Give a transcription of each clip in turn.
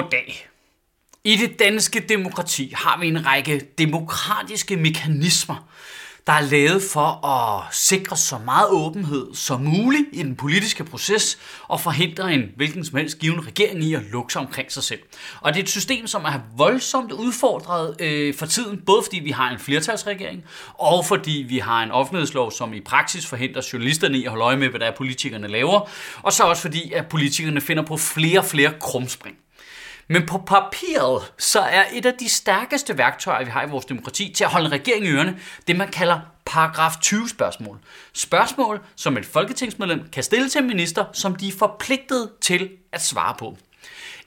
Goddag. I det danske demokrati har vi en række demokratiske mekanismer, der er lavet for at sikre så meget åbenhed som muligt i den politiske proces og forhindre en hvilken som helst given regering i at lukke sig omkring sig selv. Og det er et system, som er voldsomt udfordret øh, for tiden, både fordi vi har en flertalsregering, og fordi vi har en offentlighedslov, som i praksis forhindrer journalisterne i at holde øje med, hvad der er politikerne laver, og så også fordi, at politikerne finder på flere og flere krumspring. Men på papiret, så er et af de stærkeste værktøjer, vi har i vores demokrati til at holde en regering i ørene, det man kalder paragraf 20 spørgsmål. Spørgsmål, som et folketingsmedlem kan stille til en minister, som de er forpligtet til at svare på.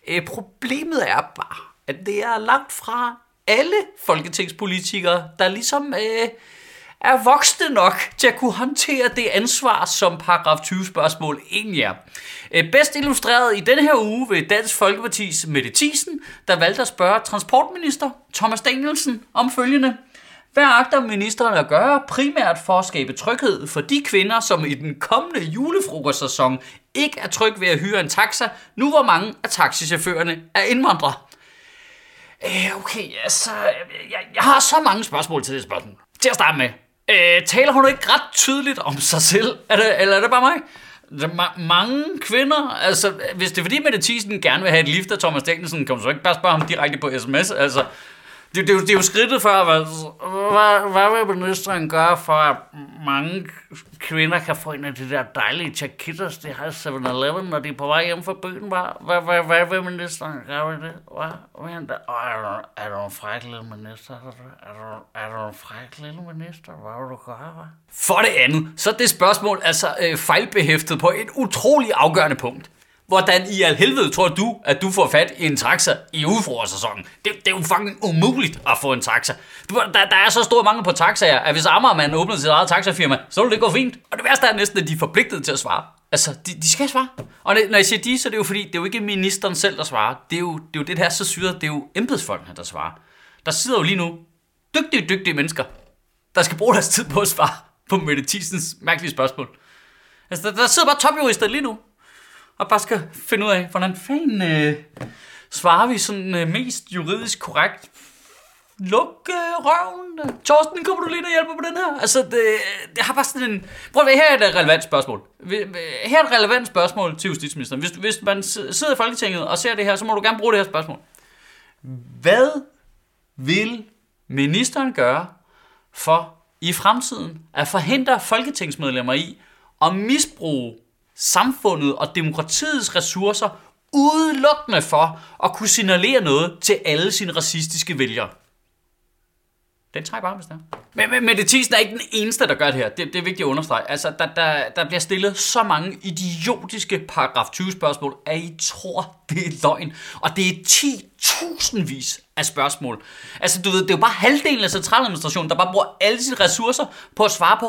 Øh, problemet er bare, at det er langt fra alle folketingspolitikere, der ligesom øh, er voksne nok til at kunne håndtere det ansvar, som paragraf 20 spørgsmål egentlig er. Øh, bedst illustreret i denne her uge ved Dansk Folkepartis Mette Thiesen, der valgte at spørge transportminister Thomas Danielsen om følgende. Hvad agter ministeren at gøre primært for at skabe tryghed for de kvinder, som i den kommende julefrokostsæson ikke er tryg ved at hyre en taxa, nu hvor mange af taxichaufførerne er indvandrere? Øh, okay, altså, jeg, jeg har så mange spørgsmål til det spørgsmål. Til at starte med, øh, taler hun ikke ret tydeligt om sig selv? Er det, eller er det bare mig? Der er ma- mange kvinder, altså hvis det er fordi Mette Thiesen gerne vil have et lift af Thomas Danielsen, kan du så ikke bare spørge ham direkte på sms, altså det, det, det er jo skridtet for, hvad, hvad, hvad vil ministeren gøre for, at mange kvinder kan få en af de der dejlige chakitas, de har 7-Eleven, når de er på vej hjem fra byen? Hvad, hvad, hvad, hvad vil ministeren gøre ved det? Hvad, hvad, oh, er, du, er du en fræk lille minister? Er du, er du en fræk lille minister? Hvad vil du gøre? Hvad? For det andet, så er det spørgsmål altså øh, fejlbehæftet på et utroligt afgørende punkt. Hvordan i al helvede tror du, at du får fat i en taxa i udfroersæsonen? Det, det er jo fucking umuligt at få en taxa. Der, der er så stor mangel på taxaer, at hvis Amagermanden åbner sit eget taxafirma, så vil det gå fint. Og det værste er næsten, at de er forpligtet til at svare. Altså, de, de skal svare. Og når jeg siger de, så er det jo fordi, det er jo ikke ministeren selv, der svarer. Det er jo det, er jo det der er så syret, det er jo embedsfolkene, der svarer. Der sidder jo lige nu dygtige, dygtige mennesker, der skal bruge deres tid på at svare på Mette Thiesens mærkelige spørgsmål. Altså, der, der sidder bare topjurister lige nu, og bare skal finde ud af, hvordan fanden øh, svarer vi sådan øh, mest juridisk korrekt. Luk øh, røven. Torsten, kommer du lige og hjælper på den her? Altså, det, det har bare sådan en... Prøv at her er et relevant spørgsmål. Her er et relevant spørgsmål til justitsministeren. Hvis, hvis man sidder i Folketinget og ser det her, så må du gerne bruge det her spørgsmål. Hvad vil ministeren gøre for i fremtiden at forhindre folketingsmedlemmer i at misbruge samfundet og demokratiets ressourcer udelukkende for at kunne signalere noget til alle sine racistiske vælgere. Den tager jeg bare, hvis det er. Men, men Mette Thiesen er ikke den eneste, der gør det her. Det, det er vigtigt at understrege. Altså, der, der, der bliver stillet så mange idiotiske paragraf 20 spørgsmål, at I tror, det er løgn. Og det er 10.000 vis af spørgsmål. Altså, du ved, det er jo bare halvdelen af centraladministrationen, der bare bruger alle sine ressourcer på at svare på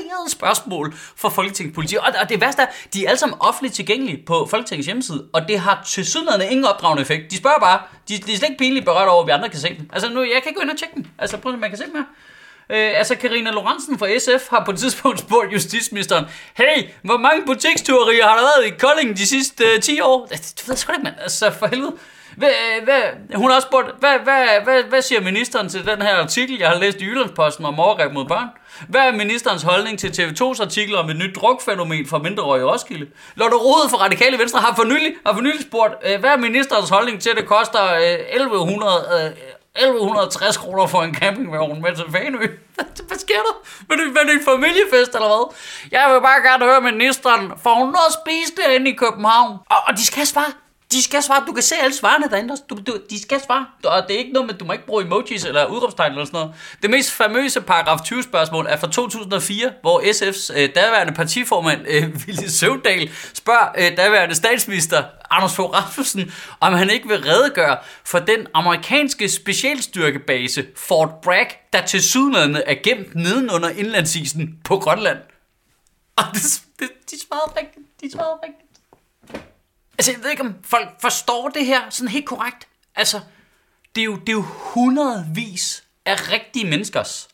retarderede spørgsmål for Folketingets Og, og det værste er, de er alle sammen offentligt tilgængelige på Folketingets hjemmeside, og det har til sydlandet ingen opdragende effekt. De spørger bare, de, de er slet ikke pinligt berørt over, at vi andre kan se dem. Altså, nu, jeg kan gå ind og tjekke dem. Altså, prøv at man kan se dem her. Øh, altså, Karina Lorentzen fra SF har på et tidspunkt spurgt justitsministeren, hey, hvor mange butikstyverier har der været i Kolding de sidste øh, 10 år? Det, det ved jeg sgu ikke, mand. Altså, for helvede. Hvad, hvad, hun har også spurgt, hvad, hvad, hvad, hvad siger ministeren til den her artikel, jeg har læst i Jyllandsposten om overgreb mod børn? Hvad er ministerens holdning til TV2's artikel om et nyt drukfænomen for mindreårige Roskilde? Lotte Rode fra Radikale Venstre har for nylig, har for nylig spurgt, øh, hvad er ministerens holdning til, at det koster øh, 1100, 1160 øh, kroner for en campingvogn med til Fanø. Hvad sker der? Var det, var det en familiefest eller hvad? Jeg vil bare gerne høre ministeren, får hun noget at spise derinde i København? Og, og de skal svare. De skal svare. Du kan se alle svarene derinde. Du, du, de skal svare. Og det er ikke noget med, du må ikke bruge emojis eller udråbstegn eller sådan noget. Det mest famøse paragraf 20 spørgsmål er fra 2004, hvor SF's øh, daværende partiformand øh, Ville Søvndal spørger øh, daværende statsminister Anders Fogh Rasmussen, om han ikke vil redegøre for den amerikanske specialstyrkebase Fort Bragg, der til sydlandene er gemt nedenunder indlandsisen på Grønland. Og det, det, de svarede rigtigt. De svarede rigtigt. Altså, jeg ved ikke, om folk forstår det her sådan helt korrekt. Altså, det er jo, det er jo hundredvis af rigtige menneskers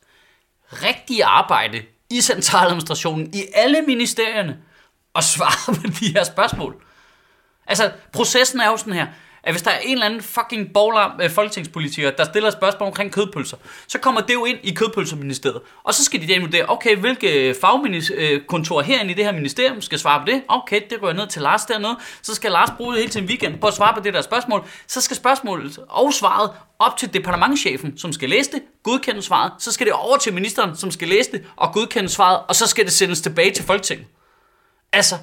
rigtige arbejde i centraladministrationen, i alle ministerierne, og svare på de her spørgsmål. Altså, processen er jo sådan her at hvis der er en eller anden fucking bowler, øh, folketingspolitiker, der stiller spørgsmål omkring kødpølser, så kommer det jo ind i kødpølserministeriet. Og så skal de der vurdere, okay, hvilke øh, fagkontor øh, herinde i det her ministerium skal svare på det. Okay, det går ned til Lars dernede. Så skal Lars bruge hele sin weekend på at svare på det der spørgsmål. Så skal spørgsmålet og svaret op til departementchefen, som skal læse det, godkende svaret. Så skal det over til ministeren, som skal læse det og godkende svaret. Og så skal det sendes tilbage til Folketinget. Altså,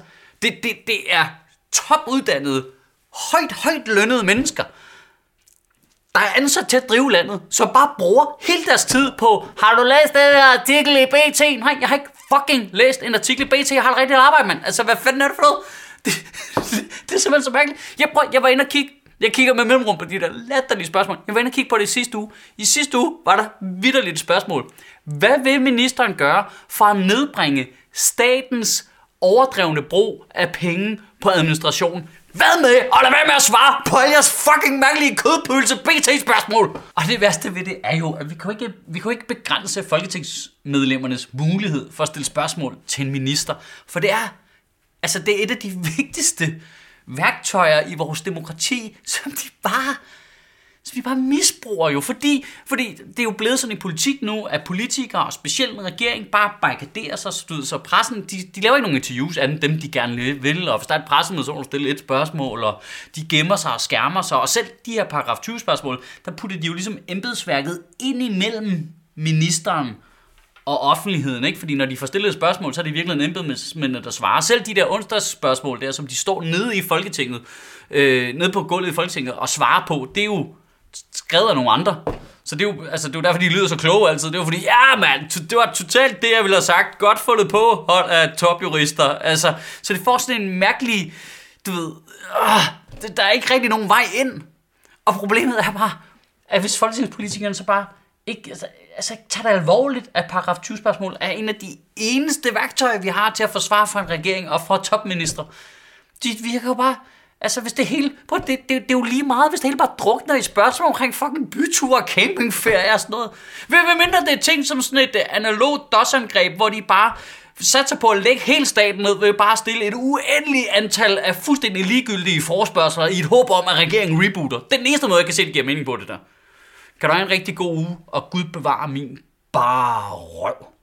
det, det, det er topuddannede, højt, højt lønnede mennesker, der er ansat til at drive landet, som bare bruger hele deres tid på, har du læst den her artikel i BT? Nej, jeg har ikke fucking læst en artikel i BT, jeg har et rigtigt arbejde, mand. Altså, hvad fanden er det for noget? Det, det, det er simpelthen så mærkeligt. Jeg, prøv, jeg var inde og kigge, jeg kigger med mellemrum på de der latterlige spørgsmål. Jeg var inde og kigge på det i sidste uge. I sidste uge var der vidderligt spørgsmål. Hvad vil ministeren gøre for at nedbringe statens overdrevne brug af penge på administration. Hvad med? at lade være med at svare på alle jeres fucking mærkelige kødpølse BT-spørgsmål. Og det værste ved det er jo, at vi kan ikke, vi kan ikke begrænse folketingsmedlemmernes mulighed for at stille spørgsmål til en minister. For det er, altså det er et af de vigtigste værktøjer i vores demokrati, som de bare så vi bare misbruger jo, fordi, fordi det er jo blevet sådan i politik nu, at politikere, og specielt en regering, bare barrikaderer sig, så, så pressen, de, de laver ikke nogen interviews andet dem, de gerne vil, og hvis der er et pressemøde, så må du stille et spørgsmål, og de gemmer sig og skærmer sig, og selv de her paragraf 20 spørgsmål, der putter de jo ligesom embedsværket ind imellem ministeren og offentligheden, ikke? Fordi når de får stillet et spørgsmål, så er det virkelig en embedsmænd, der svarer. Selv de der onsdagsspørgsmål der, som de står nede i Folketinget, øh, nede på gulvet i Folketinget og svarer på, det er jo skrevet af nogle andre. Så det er jo, altså, det er jo derfor, de lyder så kloge altid. Det var fordi, ja mand, det var totalt det, jeg ville have sagt. Godt fundet på hold af topjurister. Altså, så det får sådan en mærkelig, du ved, øh, der er ikke rigtig nogen vej ind. Og problemet er bare, at hvis folketingspolitikerne så bare ikke, altså, altså tager det alvorligt, at paragraf 20 spørgsmål er en af de eneste værktøjer, vi har til at forsvare for en regering og for topminister. De virker jo bare, Altså, hvis det hele... Prøv, det, det, det, er jo lige meget, hvis det hele bare drukner i spørgsmål omkring fucking byture og campingferie og sådan noget. Hvad mindre det er ting som sådan et uh, analogt dosangreb, hvor de bare satser på at lægge hele staten ned ved bare at stille et uendeligt antal af fuldstændig ligegyldige forspørgseler i et håb om, at regeringen rebooter. Det er den eneste måde, jeg kan se, det giver mening på det der. Kan du have en rigtig god uge, og Gud bevare min bare røv.